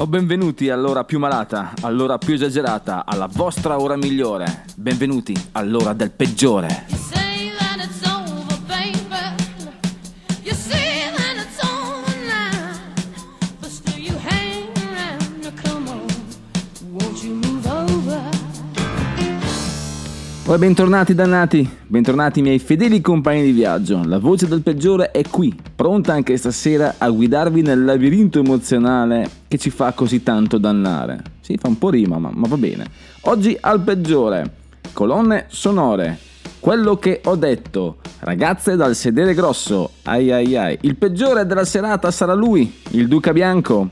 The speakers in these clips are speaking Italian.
O benvenuti all'ora più malata, all'ora più esagerata, alla vostra ora migliore. Benvenuti all'ora del peggiore. Poi bentornati dannati, bentornati miei fedeli compagni di viaggio. La voce del peggiore è qui, pronta anche stasera a guidarvi nel labirinto emozionale che ci fa così tanto dannare. Sì, fa un po' rima, ma, ma va bene. Oggi al peggiore. Colonne sonore. Quello che ho detto. Ragazze dal sedere grosso. Ai ai ai. Il peggiore della serata sarà lui, il Duca Bianco.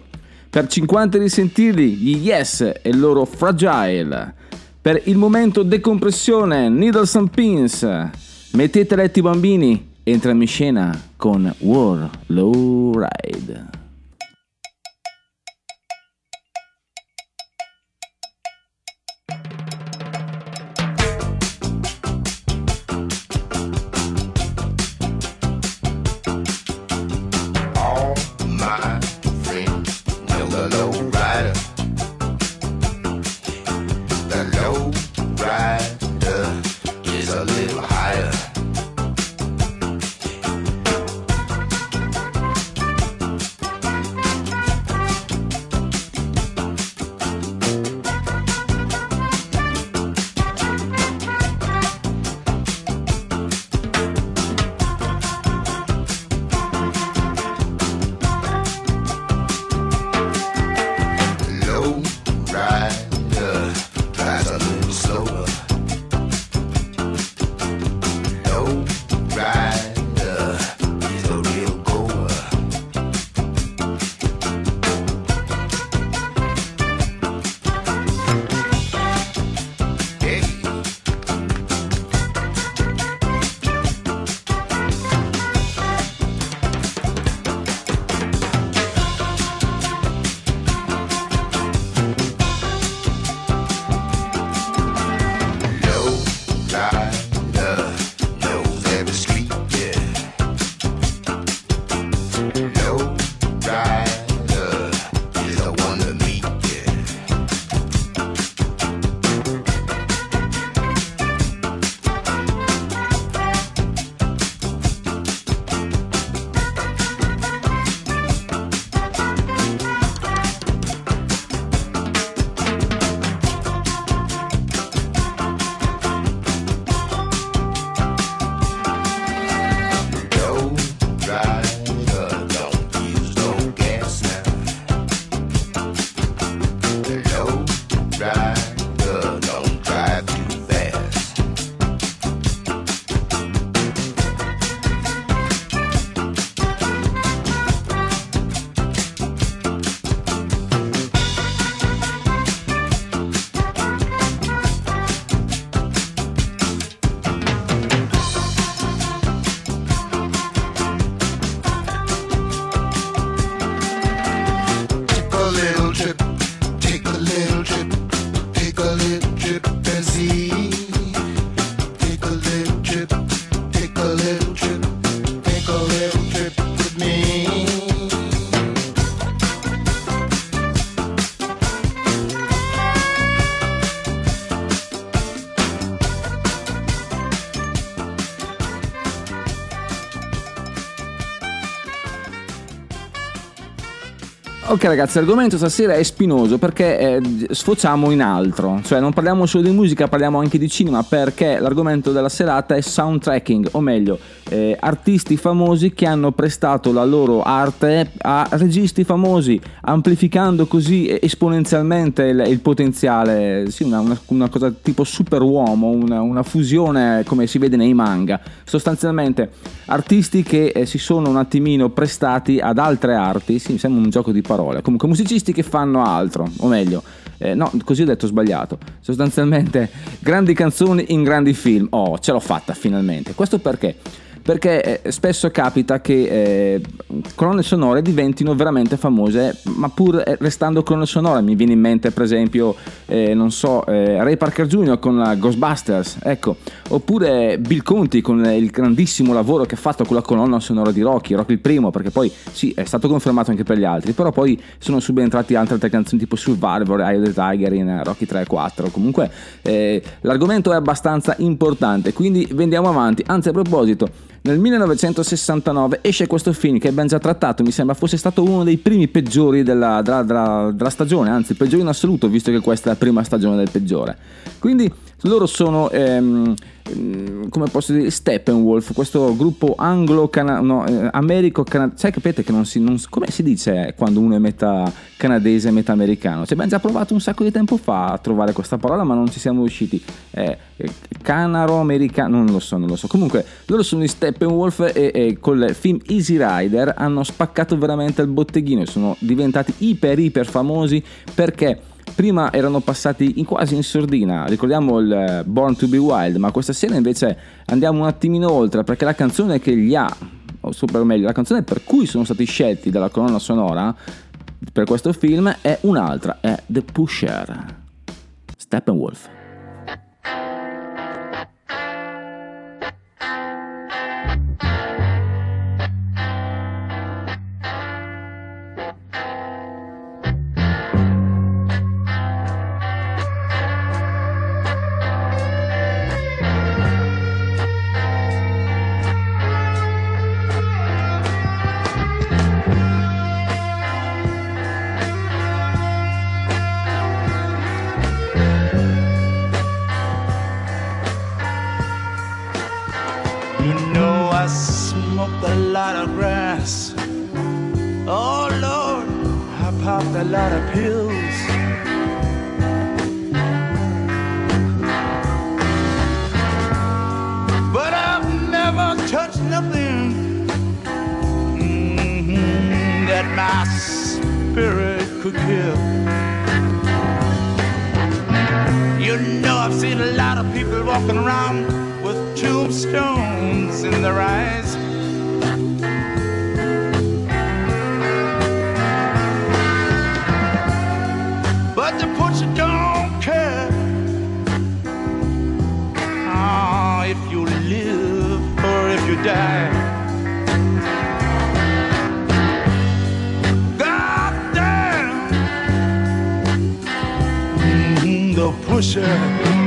Per 50 risentiti, gli Yes e il loro Fragile. Per il momento decompressione, Needles and Pins. Mettete a letto i bambini, entriamo in scena con War Low Ride. Ok ragazzi, l'argomento stasera è spinoso perché eh, sfociamo in altro, cioè non parliamo solo di musica, parliamo anche di cinema perché l'argomento della serata è soundtracking, o meglio, eh, artisti famosi che hanno prestato la loro arte a registi famosi, amplificando così esponenzialmente il, il potenziale, sì, una, una- una cosa tipo superuomo, una, una fusione come si vede nei manga, sostanzialmente artisti che eh, si sono un attimino prestati ad altre arti, sì, sembra un gioco di parole, comunque musicisti che fanno altro, o meglio, eh, no, così ho detto sbagliato, sostanzialmente grandi canzoni in grandi film, oh, ce l'ho fatta finalmente, questo perché? Perché eh, spesso capita che eh, colonne sonore diventino veramente famose, ma pur eh, restando colonne sonore. Mi viene in mente, per esempio, eh, non so, eh, Ray Parker Jr. con la Ghostbusters, ecco, oppure Bill Conti con il grandissimo lavoro che ha fatto con la colonna sonora di Rocky, Rocky il primo, perché poi sì, è stato confermato anche per gli altri, però poi sono subentrati altre, canzoni tipo Survivor, Eye of the Tiger in Rocky 3 e 4. Comunque eh, l'argomento è abbastanza importante, quindi vendiamo avanti. Anzi, a proposito, nel 1969 esce questo film che abbiamo già trattato, mi sembra fosse stato uno dei primi peggiori della, della, della, della stagione, anzi il peggiore in assoluto, visto che questa è la prima stagione del peggiore. Quindi loro sono, ehm, ehm, come posso dire, Steppenwolf, questo gruppo anglo no, eh. Sai, capite che non si, non, come si dice quando uno è metà canadese e metà americano? Ci abbiamo già provato un sacco di tempo fa a trovare questa parola, ma non ci siamo riusciti. Eh, canaro americano, non lo so, non lo so. Comunque, loro sono i Steppenwolf e, e col film Easy Rider hanno spaccato veramente il botteghino e sono diventati iper iper famosi perché prima erano passati in quasi in sordina, ricordiamo il eh, Born to be Wild, ma questa sera invece andiamo un attimino oltre perché la canzone che li ha, o super meglio, la canzone per cui sono stati scelti dalla colonna sonora per questo film è un'altra, è The Pusher, Steppenwolf. ocean.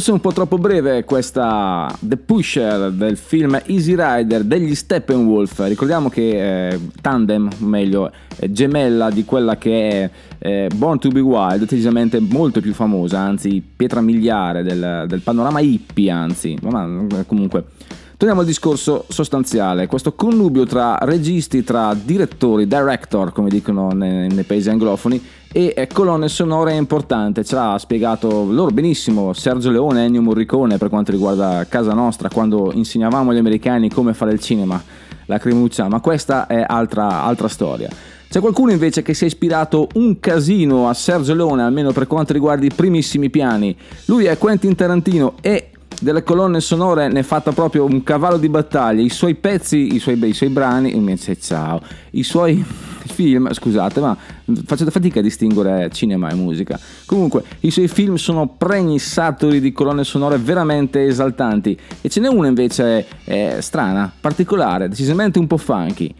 Forse un po' troppo breve questa The Pusher del film Easy Rider degli Steppenwolf. Ricordiamo che eh, Tandem, o meglio, è gemella di quella che è eh, Born to be Wild, decisamente molto più famosa, anzi pietra miliare del, del panorama hippie, anzi, ma comunque. Torniamo al discorso sostanziale, questo connubio tra registi, tra direttori, director, come dicono nei, nei paesi anglofoni, e colonne sonore è importante, ce l'ha spiegato loro benissimo Sergio Leone e Ennio Morricone per quanto riguarda casa nostra, quando insegnavamo agli americani come fare il cinema, la cremuccia, ma questa è altra, altra storia. C'è qualcuno invece che si è ispirato un casino a Sergio Leone, almeno per quanto riguarda i primissimi piani. Lui è Quentin Tarantino e delle colonne sonore ne è fatta proprio un cavallo di battaglia. I suoi pezzi, i suoi, i suoi brani, invece ciao, i suoi film, scusate, ma faccio fatica a distinguere cinema e musica. Comunque, i suoi film sono pregni saturi di colonne sonore veramente esaltanti. E ce n'è una invece eh, strana, particolare, decisamente un po' funky.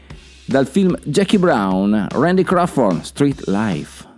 Dal film Jackie Brown, Randy Crawford, Street Life.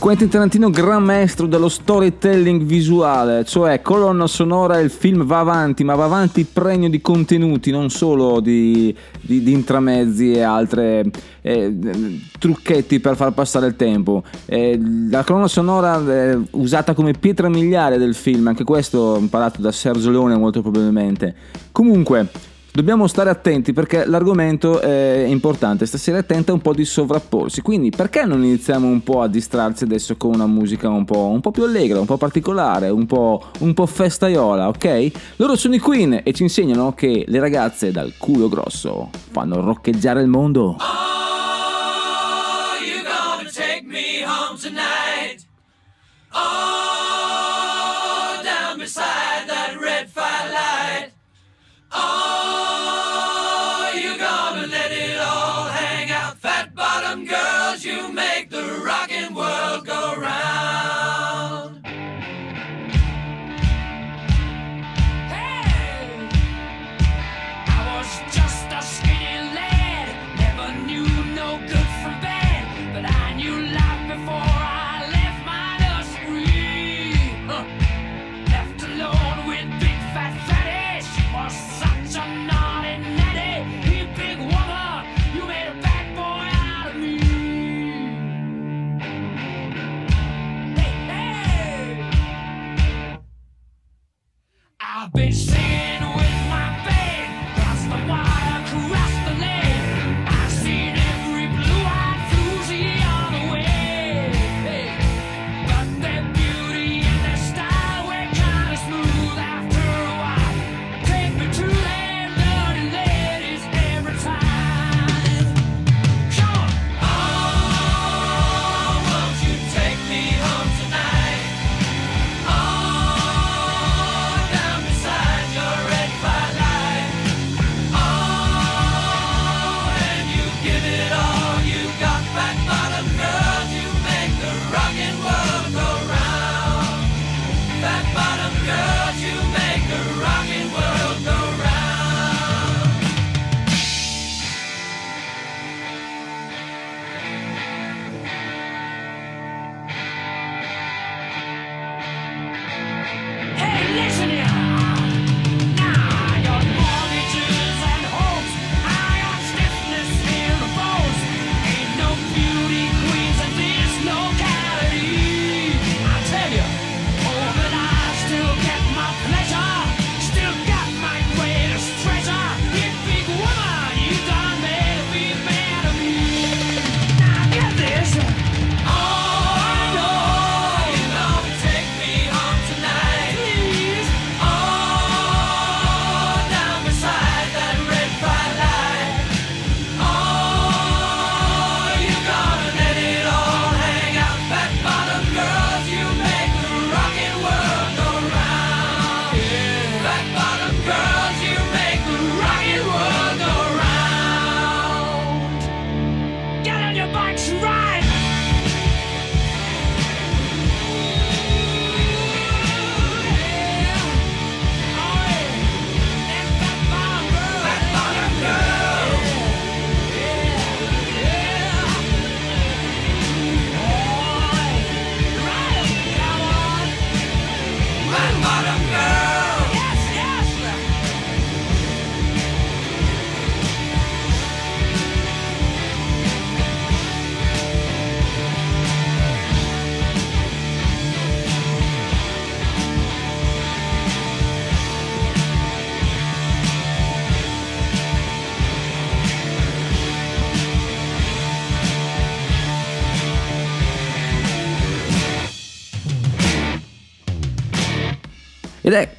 Quentin Tarantino gran maestro dello storytelling visuale, cioè colonna sonora il film va avanti, ma va avanti pregno di contenuti, non solo di, di, di intramezzi e altre eh, trucchetti per far passare il tempo. Eh, la colonna sonora è usata come pietra miliare del film, anche questo imparato da Sergio Leone molto probabilmente. Comunque, Dobbiamo stare attenti perché l'argomento è importante, stasera attenta un po' di sovrapporsi, quindi perché non iniziamo un po' a distrarci adesso con una musica un po', un po più allegra, un po' particolare, un po', un po' festaiola, ok? Loro sono i Queen e ci insegnano che le ragazze dal culo grosso fanno roccheggiare il mondo. Oh,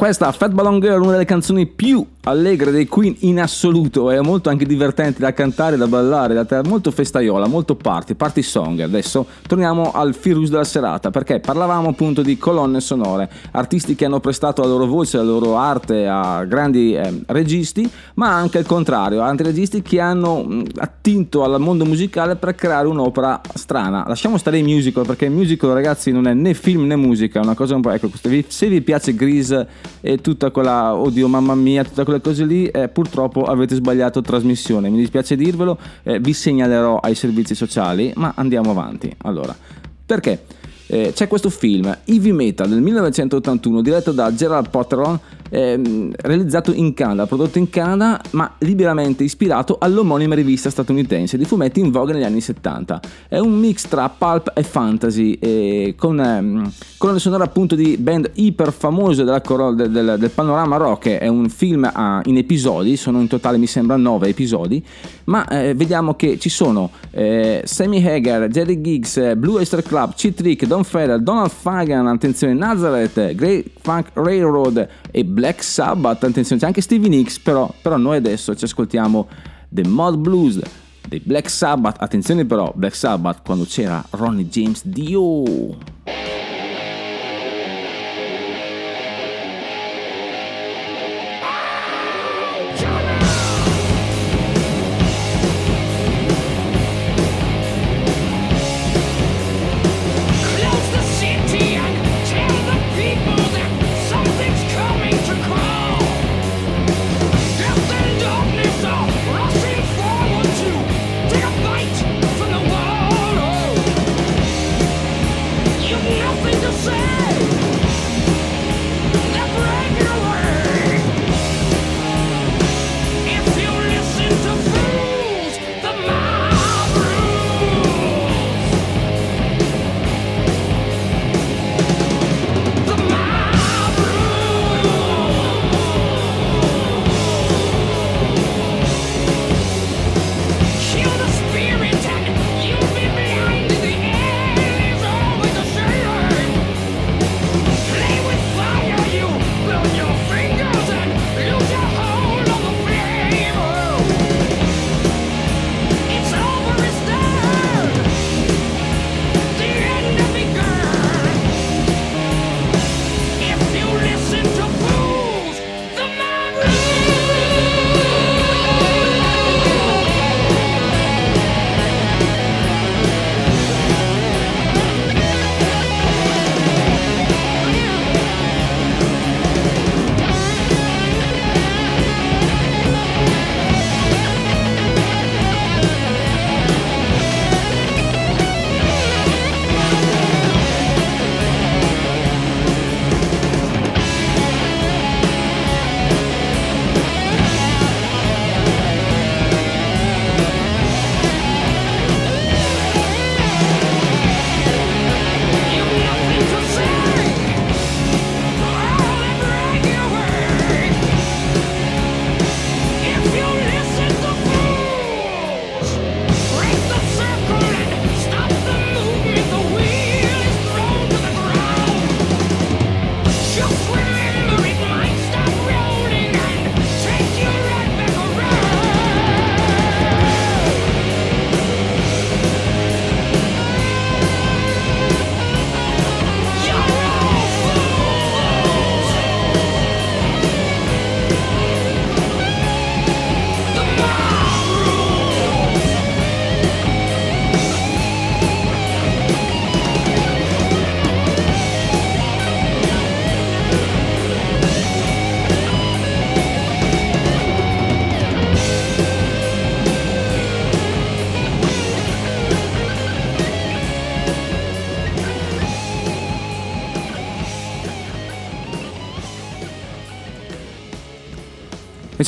questa Fat Ballon Girl, una delle canzoni più allegre dei Queen in assoluto, è molto anche divertente da cantare, da ballare, da te- molto festaiola, molto party, party song. Adesso torniamo al firus della serata, perché parlavamo appunto di colonne sonore, artisti che hanno prestato la loro voce, la loro arte a grandi eh, registi, ma anche il contrario, altri registi che hanno mh, attinto al mondo musicale per creare un'opera strana. Lasciamo stare i musical, perché il musical ragazzi non è né film né musica, è una cosa un po'... Ecco, se vi- piace Grease e tutta quella, oddio mamma mia, tutte quelle cose lì, eh, purtroppo avete sbagliato trasmissione, mi dispiace dirvelo, eh, vi segnalerò ai servizi sociali, ma andiamo avanti. Allora, perché? eh, c'è questo film, Heavy Metal del 1981, diretto da Gerald Potteron, ehm, realizzato in Canada, prodotto in Canada, ma liberamente ispirato all'omonima rivista statunitense di fumetti in voga negli anni 70. È un mix tra pulp e fantasy, eh, con ehm, colonne sonore appunto di band iper famose coro- del, del- del panorama rock. È un film a- in episodi, sono in totale mi sembra 9 episodi, ma eh, vediamo che ci sono eh, Sammy Hagar, Jerry Giggs, eh, Blue Oyster Club, Cheat Trick, Don Feder, Donald Fagan, attenzione Nazareth, Great Funk Railroad e Black Sabbath, attenzione c'è anche Stevie Nicks, però, però noi adesso ci ascoltiamo The Mod Blues dei Black Sabbath, attenzione però Black Sabbath quando c'era Ronnie James Dio.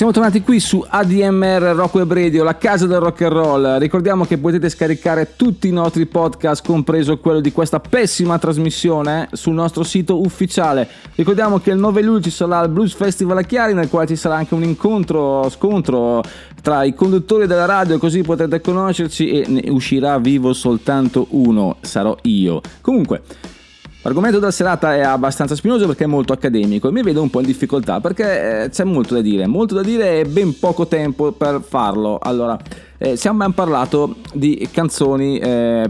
Siamo tornati qui su ADMR Rock Web Radio, la casa del rock and roll. Ricordiamo che potete scaricare tutti i nostri podcast, compreso quello di questa pessima trasmissione, sul nostro sito ufficiale. Ricordiamo che il 9 luglio ci sarà il Blues Festival a Chiari, nel quale ci sarà anche un incontro, scontro tra i conduttori della radio, così potete conoscerci e ne uscirà vivo soltanto uno, sarò io. Comunque, L'argomento della serata è abbastanza spinoso perché è molto accademico e mi vedo un po' in difficoltà perché eh, c'è molto da dire, molto da dire e ben poco tempo per farlo. Allora, eh, abbiamo parlato di canzoni eh,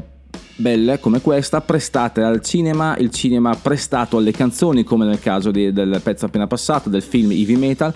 belle come questa, prestate al cinema, il cinema prestato alle canzoni come nel caso di- del pezzo appena passato, del film Heavy Metal.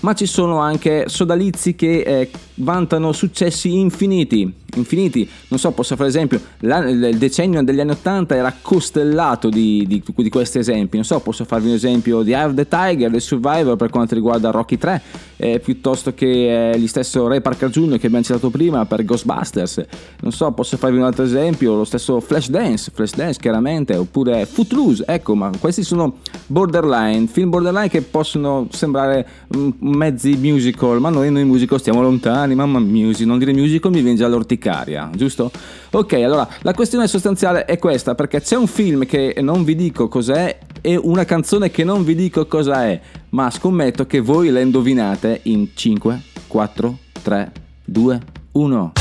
Ma ci sono anche sodalizi che eh, vantano successi infiniti. Infiniti, non so, posso fare esempio, il decennio degli anni 80 era costellato di, di- di questi esempi, non so, posso farvi un esempio di Eye of the Tiger, The Survivor per quanto riguarda Rocky 3, eh, piuttosto che eh, gli stesso Ray Parker Jr. che abbiamo citato prima per Ghostbusters, non so, posso farvi un altro esempio, lo stesso Flashdance, Flashdance chiaramente, oppure Footloose, ecco, ma questi sono borderline, film borderline che possono sembrare mm, mezzi musical, ma noi, noi musical stiamo lontani, mamma music, non dire musical mi viene già l'orticaria, giusto? Ok, allora la questione sostanziale è questa, perché c'è un film che non vi dico cos'è e una canzone che non vi dico cosa è, ma scommetto che voi la indovinate in 5, 4, 3, 2, 1.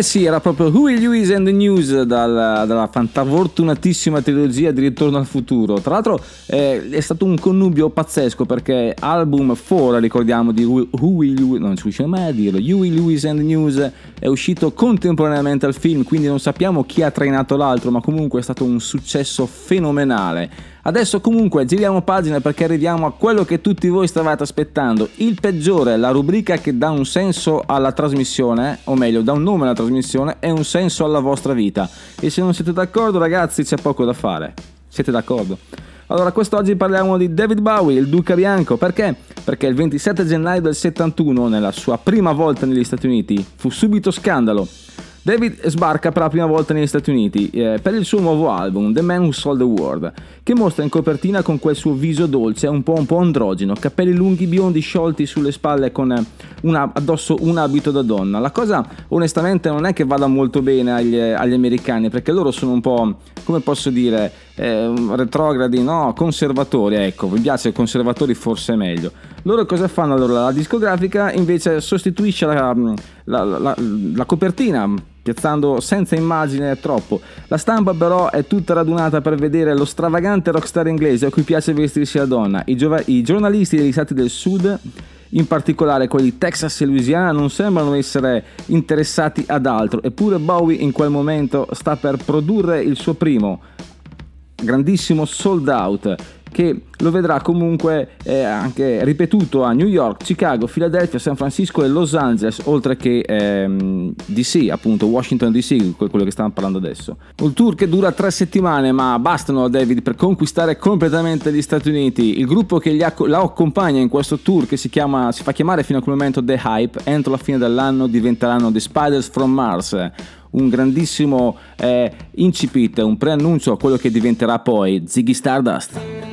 Eh sì, era proprio Huey Lewis and the News dalla, dalla fantafortunatissima trilogia di Ritorno al futuro. Tra l'altro eh, è stato un connubio pazzesco perché album 4, ricordiamo, di Hu- Huey Lewis, non ci riusciamo mai a dirlo, Huey Lewis and the News è uscito contemporaneamente al film, quindi non sappiamo chi ha trainato l'altro, ma comunque è stato un successo fenomenale. Adesso comunque giriamo pagina perché arriviamo a quello che tutti voi stavate aspettando, il peggiore, la rubrica che dà un senso alla trasmissione, o meglio dà un nome alla trasmissione e un senso alla vostra vita. E se non siete d'accordo ragazzi c'è poco da fare. Siete d'accordo? Allora, quest'oggi parliamo di David Bowie, il Duca Bianco. Perché? Perché il 27 gennaio del 71, nella sua prima volta negli Stati Uniti, fu subito scandalo. David sbarca per la prima volta negli Stati Uniti eh, per il suo nuovo album The Man Who Sold the World, che mostra in copertina con quel suo viso dolce un po', un po' androgeno, capelli lunghi biondi sciolti sulle spalle con eh, una- addosso un abito da donna. La cosa onestamente non è che vada molto bene agli, agli americani perché loro sono un po', come posso dire, eh, retrogradi, no? Conservatori, ecco, vi piace conservatori forse è meglio. Loro cosa fanno allora? La discografica invece sostituisce la, la- la- la copertina piazzando senza immagine troppo. La stampa però è tutta radunata per vedere lo stravagante rockstar inglese a cui piace vestirsi da donna. I, giova- i giornalisti degli stati del sud, in particolare quelli di Texas e Louisiana, non sembrano essere interessati ad altro, eppure Bowie in quel momento sta per produrre il suo primo grandissimo sold out che lo vedrà comunque eh, anche ripetuto a New York, Chicago, Philadelphia, San Francisco e Los Angeles, oltre che ehm, DC, appunto Washington DC, que- quello che stiamo parlando adesso. Un tour che dura tre settimane, ma bastano a David per conquistare completamente gli Stati Uniti. Il gruppo che acco- la accompagna in questo tour, che si, chiama, si fa chiamare fino a quel momento The Hype, entro la fine dell'anno diventeranno The Spiders from Mars un grandissimo eh, incipit, un preannuncio a quello che diventerà poi Ziggy Stardust.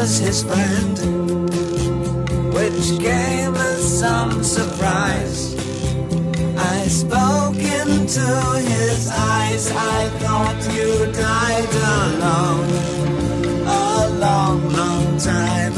Was his friend, which gave us some surprise. I spoke into his eyes. I thought you died alone a long, long time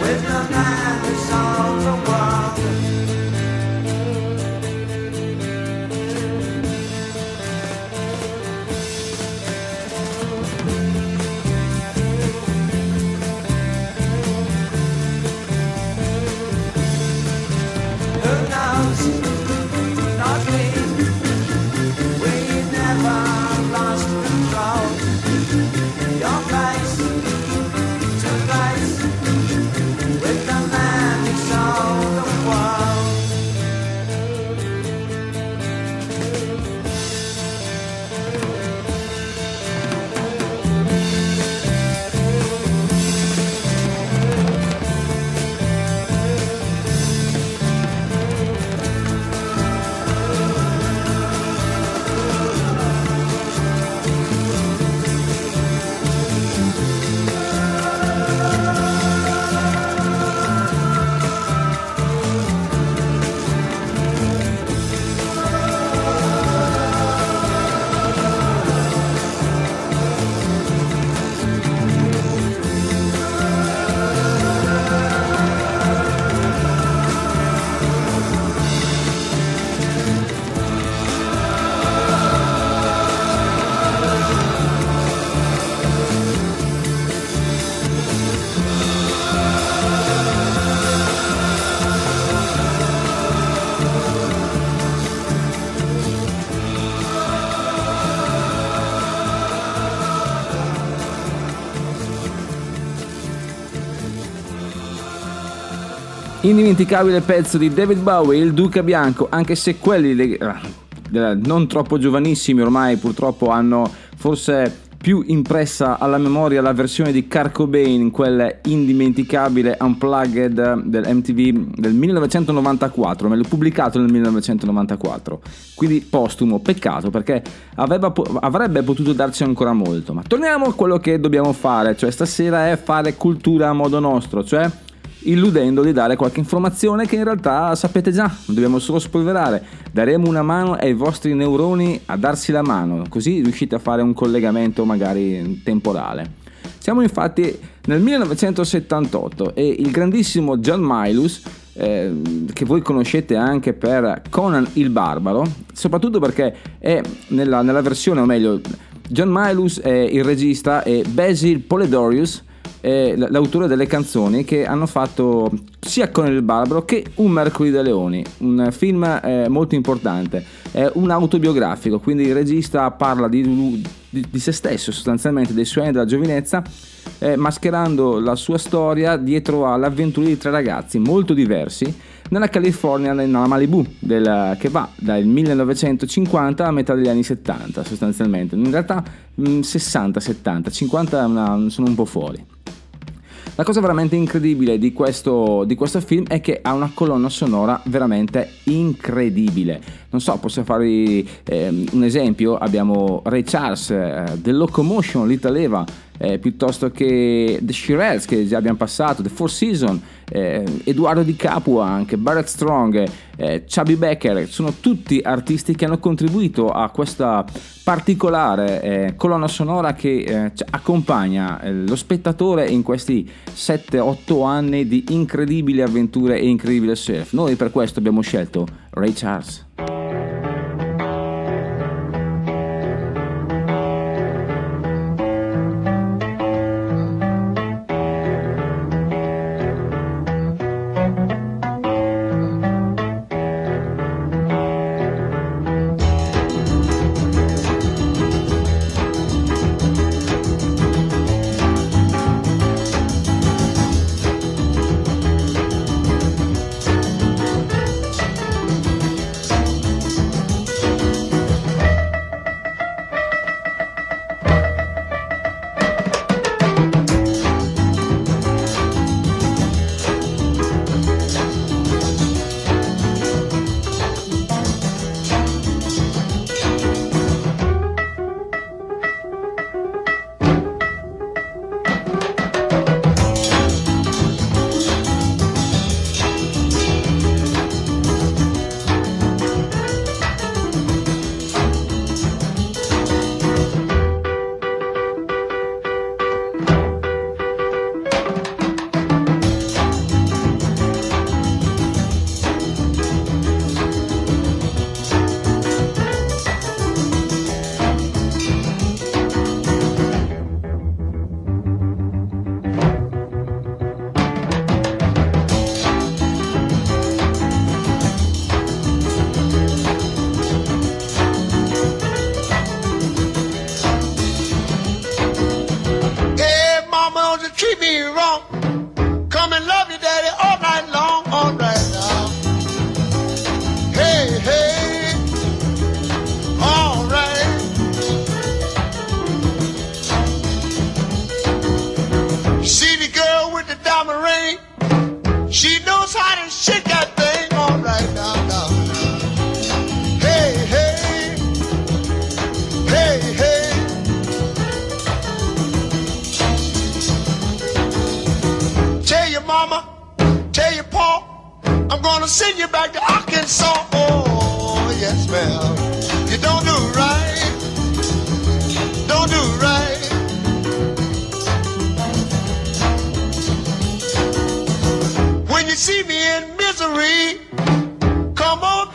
With the man who sold Indimenticabile pezzo di David Bowie, il Duca Bianco, anche se quelli le- eh, non troppo giovanissimi ormai purtroppo hanno forse più impressa alla memoria la versione di Kurt Cobain, quel indimenticabile Unplugged del MTV del 1994, me l'ho pubblicato nel 1994, quindi postumo, peccato perché aveva avrebbe potuto darci ancora molto, ma torniamo a quello che dobbiamo fare, cioè stasera è fare cultura a modo nostro, cioè illudendo di dare qualche informazione che in realtà sapete già, dobbiamo solo spolverare. Daremo una mano ai vostri neuroni a darsi la mano, così riuscite a fare un collegamento magari temporale. Siamo infatti nel 1978 e il grandissimo John Milus, eh, che voi conoscete anche per Conan il Barbaro, soprattutto perché è nella, nella versione, o meglio, John Milus è il regista e Basil Polidorius l- l'autore delle canzoni che hanno fatto sia con il Barbaro che Un Mercoledì da Leoni, un film eh, molto importante, è un autobiografico, quindi il regista parla di, di- di se stesso sostanzialmente, dei suoi anni della giovinezza, eh, mascherando la sua storia dietro all'avventura di tre ragazzi molto diversi nella California, nella Malibu, del- che va dal 1950 a metà degli anni 70 sostanzialmente, in realtà mm, 60-70, 50 è una- sono un po' fuori. La cosa veramente incredibile di questo, di questo film è che ha una colonna sonora veramente incredibile. Non so, posso farvi ehm, un esempio? Abbiamo Ray Charles, eh, The Locomotion, Lita Leva, eh, piuttosto che The Shirelles che già abbiamo passato, The Four Seasons, eh, Edoardo Di Capua anche, Barrett Strong, eh, Chubby Becker, sono tutti artisti che hanno contribuito a questa particolare eh, colonna sonora che eh, accompagna eh, lo spettatore in questi 7-8 anni di incredibili avventure e incredibile surf. Noi per questo abbiamo scelto Ray Charles. Mama, tell your pa, I'm gonna send you back to Arkansas. Oh, yes, ma'am. You don't do right. Don't do right. When you see me in misery, come on,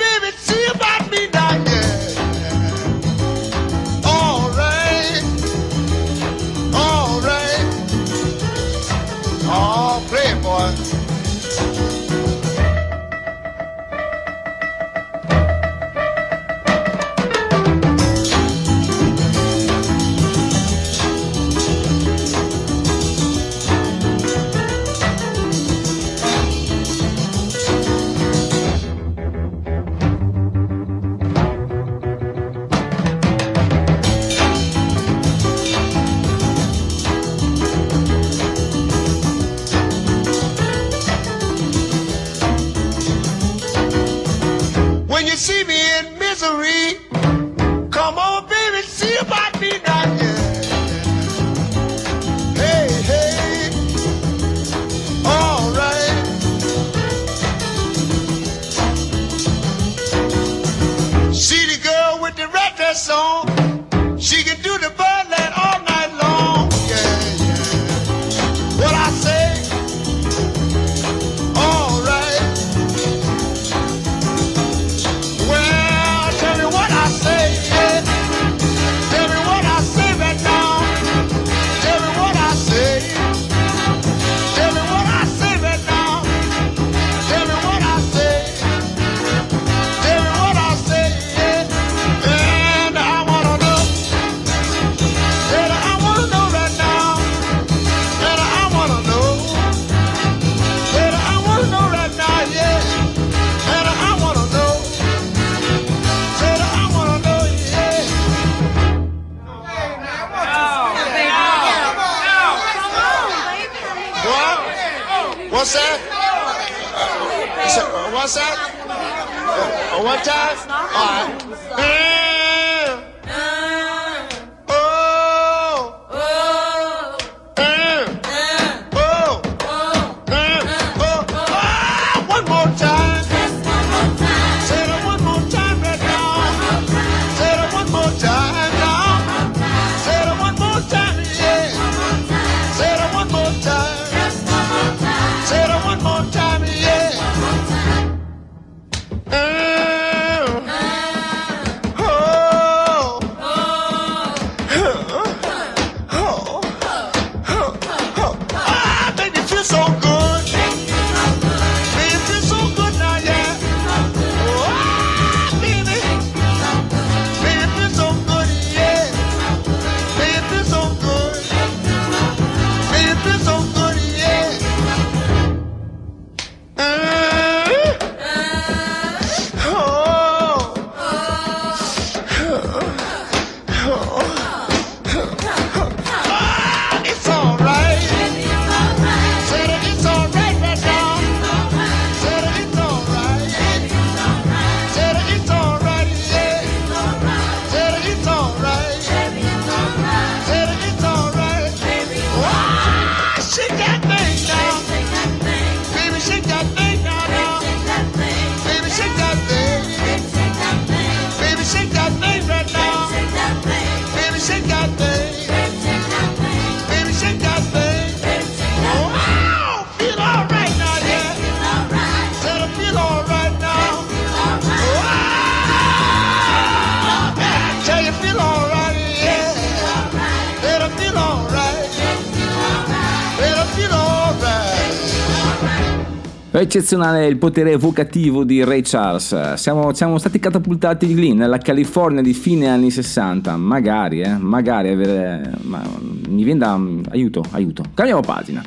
Eccezionale il potere evocativo di Ray Charles. Siamo, siamo stati catapultati lì, nella California di fine anni 60. Magari, eh, magari avere. Ma, mi viene da. Aiuto, aiuto. Cambiamo pagina.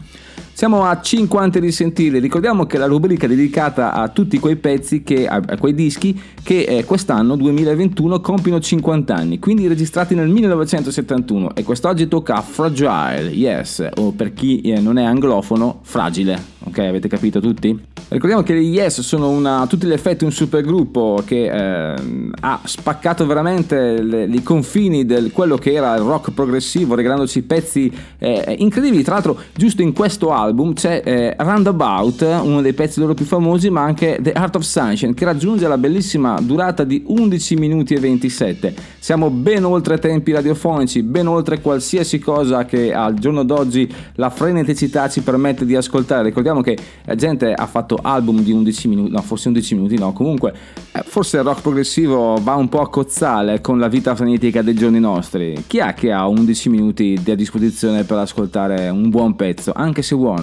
Siamo a 50 risentire. Ricordiamo che la rubrica è dedicata a tutti quei pezzi, che, a, a quei dischi che eh, quest'anno, 2021, compiono 50 anni, quindi registrati nel 1971. E quest'oggi tocca a Fragile, yes, o per chi eh, non è anglofono, fragile. Ok, avete capito tutti? Ricordiamo che gli Yes sono una, a tutti gli effetti un supergruppo che eh, ha spaccato veramente i confini di quello che era il rock progressivo, regalandoci pezzi eh, incredibili. Tra l'altro, giusto in questo album c'è eh, Roundabout, uno dei pezzi loro più famosi, ma anche The Art of Sunshine, che raggiunge la bellissima durata di 11 minuti e 27. Siamo ben oltre tempi radiofonici, ben oltre qualsiasi cosa che al giorno d'oggi la freneticità ci permette di ascoltare. Ricordiamo che la gente ha fatto album di 11 minuti, no, forse 11 minuti, no, comunque eh, forse il rock progressivo va un po' a cozzale con la vita frenetica dei giorni nostri. Chi ha che ha 11 minuti a disposizione per ascoltare un buon pezzo, anche se buono?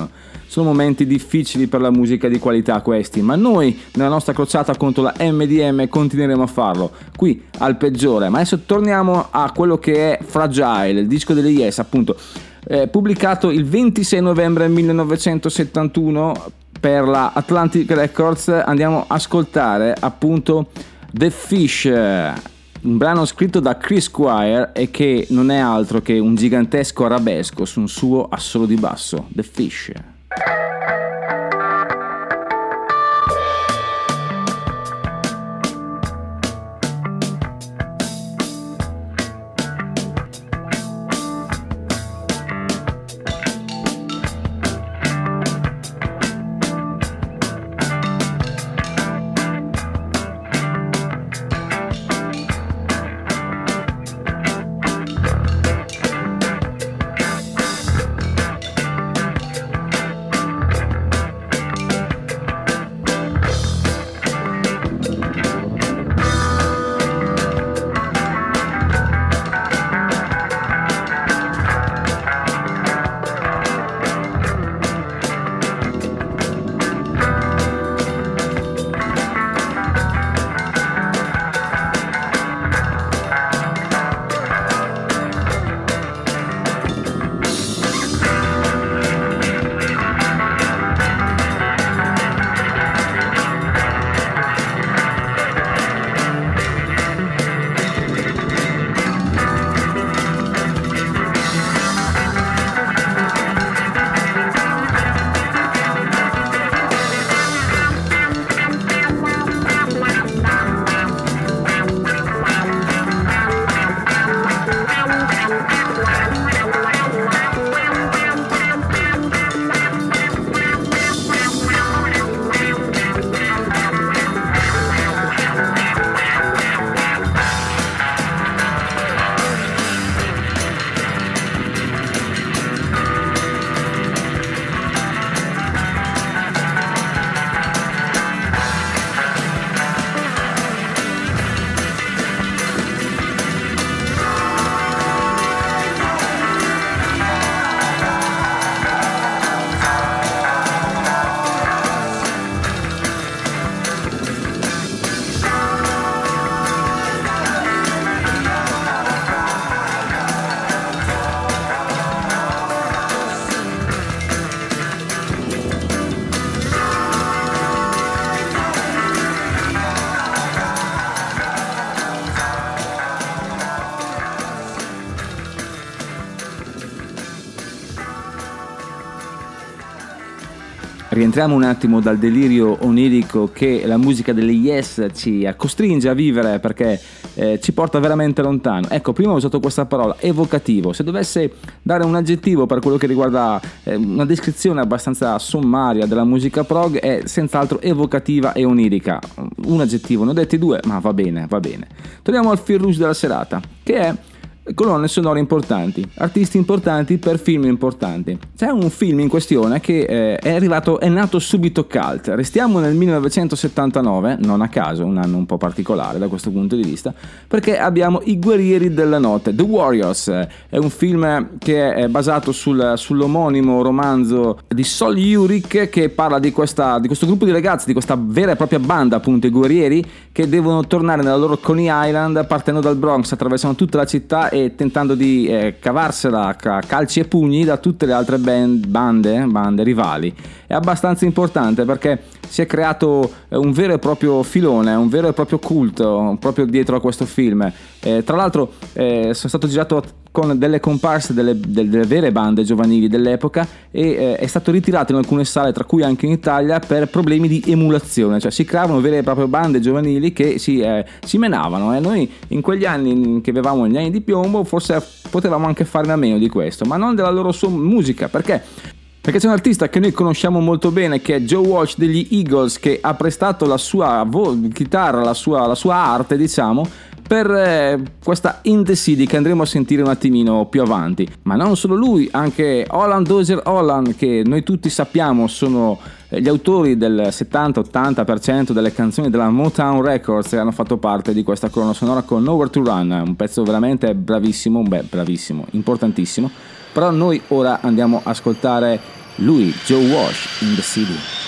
Sono momenti difficili per la musica di qualità questi, ma noi nella nostra crociata contro la MDM continueremo a farlo, qui al peggiore. Ma adesso torniamo a quello che è Fragile, il disco delle Yes, appunto, eh, pubblicato il 26 novembre 1971 per la Atlantic Records. Andiamo a ascoltare appunto The Fish. Un brano scritto da Chris Squire e che non è altro che un gigantesco arabesco su un suo assolo di basso, The Fish. Rientriamo un attimo dal delirio onirico che la musica delle Yes ci costringe a vivere perché eh, ci porta veramente lontano. Ecco, prima ho usato questa parola, evocativo. Se dovesse dare un aggettivo per quello che riguarda eh, una descrizione abbastanza sommaria della musica prog, è senz'altro evocativa e onirica. Un aggettivo, ne ho detti due, ma va bene, va bene. Torniamo al fil rouge della serata, che è colonne sonore importanti, artisti importanti per film importanti. C'è un film in questione che eh, è arrivato, è nato subito cult. Restiamo nel 1979, non a caso, un anno un po' particolare da questo punto di vista, perché abbiamo I guerrieri della notte, The Warriors. È un film che è basato sul- sull'omonimo romanzo di Sol Yurik che parla di, questa- di questo gruppo di ragazzi, di questa vera e propria banda, appunto, i guerrieri, che devono tornare nella loro Coney Island partendo dal Bronx, attraversano tutta la città e tentando di eh, cavarsela a calci e pugni da tutte le altre band- bande, bande rivali. È abbastanza importante perché si è creato eh, un vero e proprio filone, un vero e proprio culto proprio dietro a questo film. Eh, tra l'altro eh, sono stato girato con delle comparse delle, del- delle vere bande giovanili dell'epoca e eh, è stato ritirato in alcune sale, tra cui anche in Italia, per problemi di emulazione, cioè si creavano vere e proprie bande giovanili che si, eh, si menavano. E noi in quegli anni che avevamo gli anni di piombo forse potevamo anche farne a meno di questo, ma non della loro su- musica, perché? Perché c'è un artista che noi conosciamo molto bene che è Joe Walsh degli Eagles che ha prestato la sua chitarra, la sua, la sua arte diciamo per eh, questa In The City che andremo a sentire un attimino più avanti. Ma non solo lui, anche Holland Dozier Holland che noi tutti sappiamo sono eh, gli autori del 70-80% delle canzoni della Motown Records hanno fatto parte di questa colonna sonora con Nowhere to Run, un pezzo veramente bravissimo, beh bravissimo, importantissimo. Però noi ora andiamo a ascoltare lui, Joe Walsh, In The City.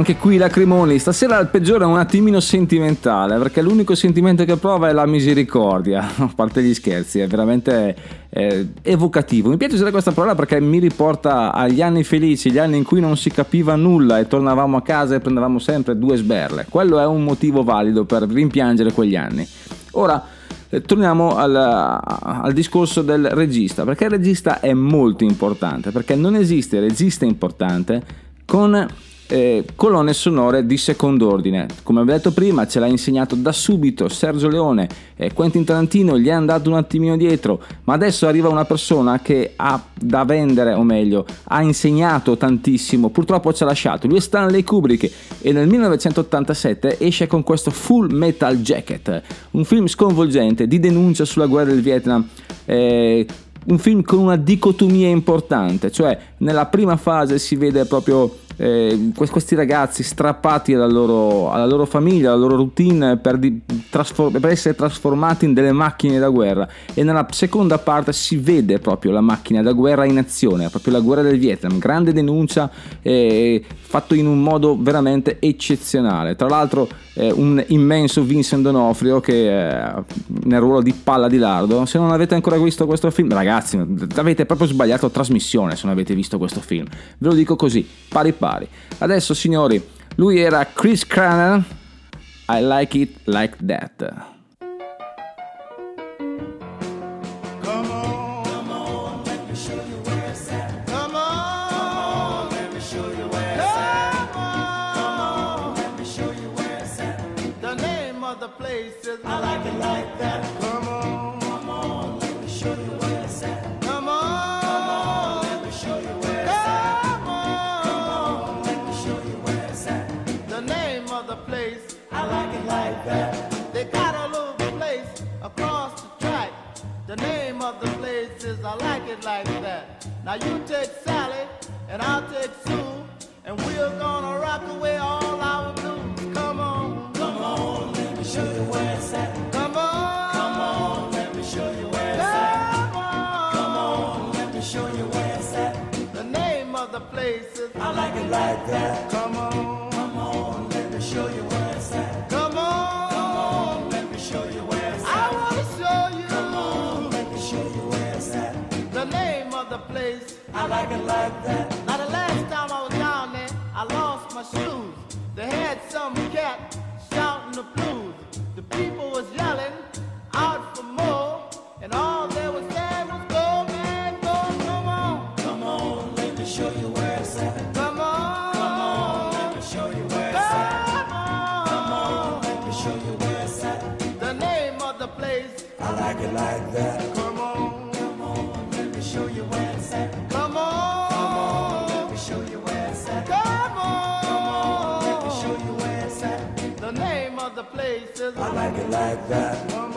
Anche qui lacrimoni. Stasera il peggiore è un attimino sentimentale, perché l'unico sentimento che prova è la misericordia. A parte gli scherzi, è veramente eh, evocativo. Mi piace usare questa parola perché mi riporta agli anni felici, gli anni in cui non si capiva nulla e tornavamo a casa e prendevamo sempre due sberle. Quello è un motivo valido per rimpiangere quegli anni. Ora, eh, torniamo al, al discorso del regista, perché il regista è molto importante, perché non esiste regista importante con eh, colonne sonore di secondo ordine. Come abbiamo detto prima, ce l'ha insegnato da subito Sergio Leone e Quentin Tarantino gli è andato un attimino dietro, ma adesso arriva una persona che ha da vendere, o meglio, ha insegnato tantissimo, purtroppo ci ha lasciato. Lui è Stanley Kubrick e nel 1987 esce con questo Full Metal Jacket, un film sconvolgente di denuncia sulla guerra del Vietnam. eh, un film con una dicotomia importante, cioè nella prima fase si vede proprio eh, que- questi ragazzi strappati alla loro, alla loro famiglia, alla loro routine per, di- trasfor- per essere trasformati in delle macchine da guerra e nella seconda parte si vede proprio la macchina da guerra in azione, proprio la guerra del Vietnam, grande denuncia eh, fatto in un modo veramente eccezionale. Tra l'altro eh, un immenso Vincent D'Onofrio che eh, nel ruolo di palla di lardo. Se non avete ancora visto questo film, ragazzi, avete proprio sbagliato trasmissione se non avete visto questo film. Ve lo dico così, pari pari. Adesso, signori, lui era Chris Craner. I like it like that. I like it like that. Now you take Sally and I'll take Sue, and we're gonna rock away all our blues. Come on, come on, let me show you where it's at. Come on, come on, let me show you where it's at. Come on, come on, let me show you where it's at. The name of the place is I like it like that. Come on, I like that. Now the last time I was down there, I lost my shoes. They had some cat shouting the blues. The people was yelling out for more, and all they was saying was go man, go, come on. Come on, let me show you where it's at. Come on, come on, let me show you where it's at. Come on, come on, let me show you where it's at. The name of the place I like it like that. Come of the place is I like it like that.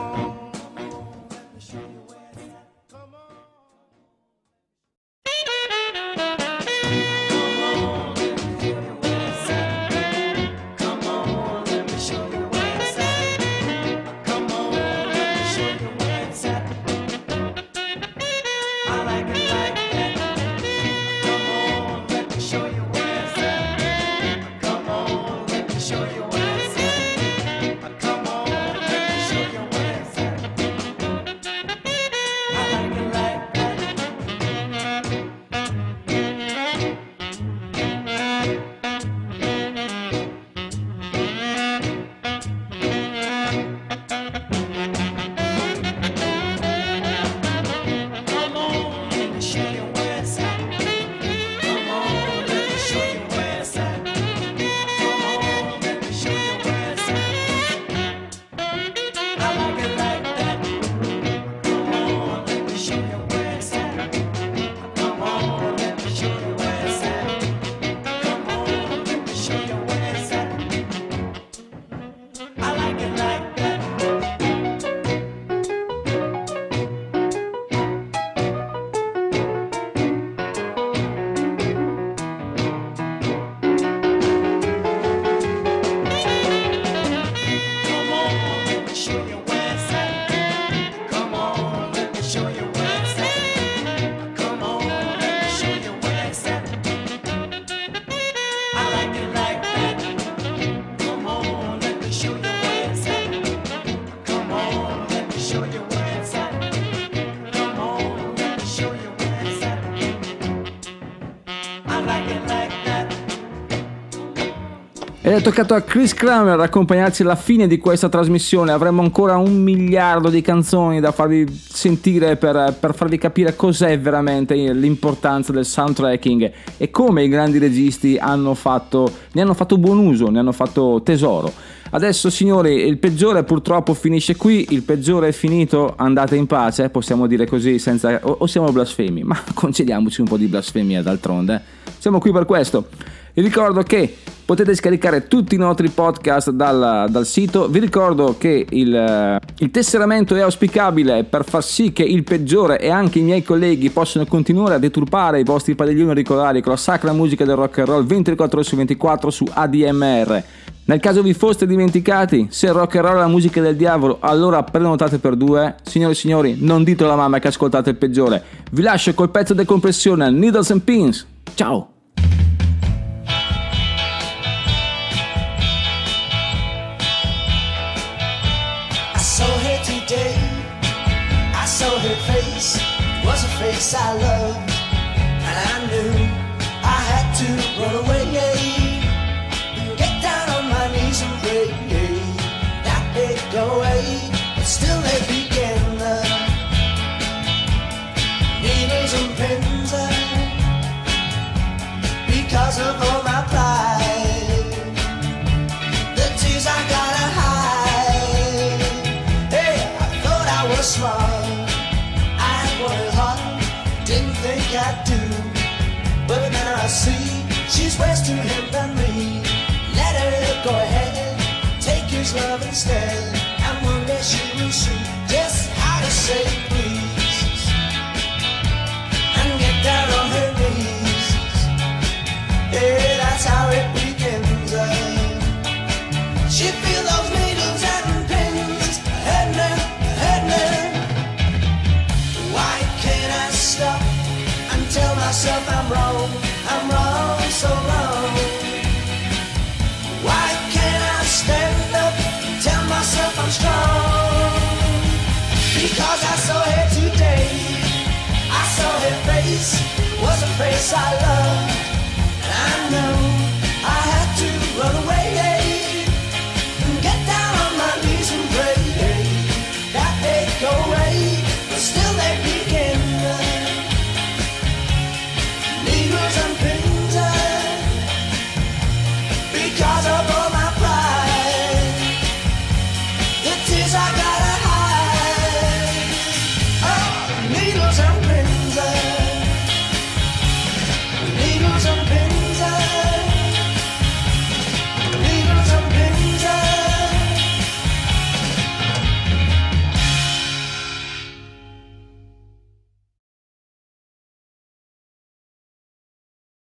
Toccato a Chris Kramer accompagnarci alla fine di questa trasmissione. Avremo ancora un miliardo di canzoni da farvi sentire per, per farvi capire cos'è veramente l'importanza del soundtracking e come i grandi registi hanno fatto, ne hanno fatto buon uso, ne hanno fatto tesoro. Adesso signori, il peggiore purtroppo finisce qui, il peggiore è finito, andate in pace, possiamo dire così senza... o, o siamo blasfemi, ma concediamoci un po' di blasfemia d'altronde. Siamo qui per questo. Vi ricordo che potete scaricare tutti i nostri podcast dal, dal sito. Vi ricordo che il, il tesseramento è auspicabile per far sì che il peggiore e anche i miei colleghi possano continuare a deturpare i vostri padiglioni auricolari con la sacra musica del rock and roll 24 ore su 24 su ADMR. Nel caso vi foste dimenticati, se rock and roll è la musica del diavolo, allora prenotate per due. Signori e signori, non dite alla mamma che ascoltate il peggiore. Vi lascio col pezzo di compressione Needles and Pins. Ciao! Was a face I loved. And I knew I had to run away. Get down on my knees and pray that they'd go away. She's worse to him than me. Let her go ahead, take his love instead. And one day she will see just how to say yes, I love.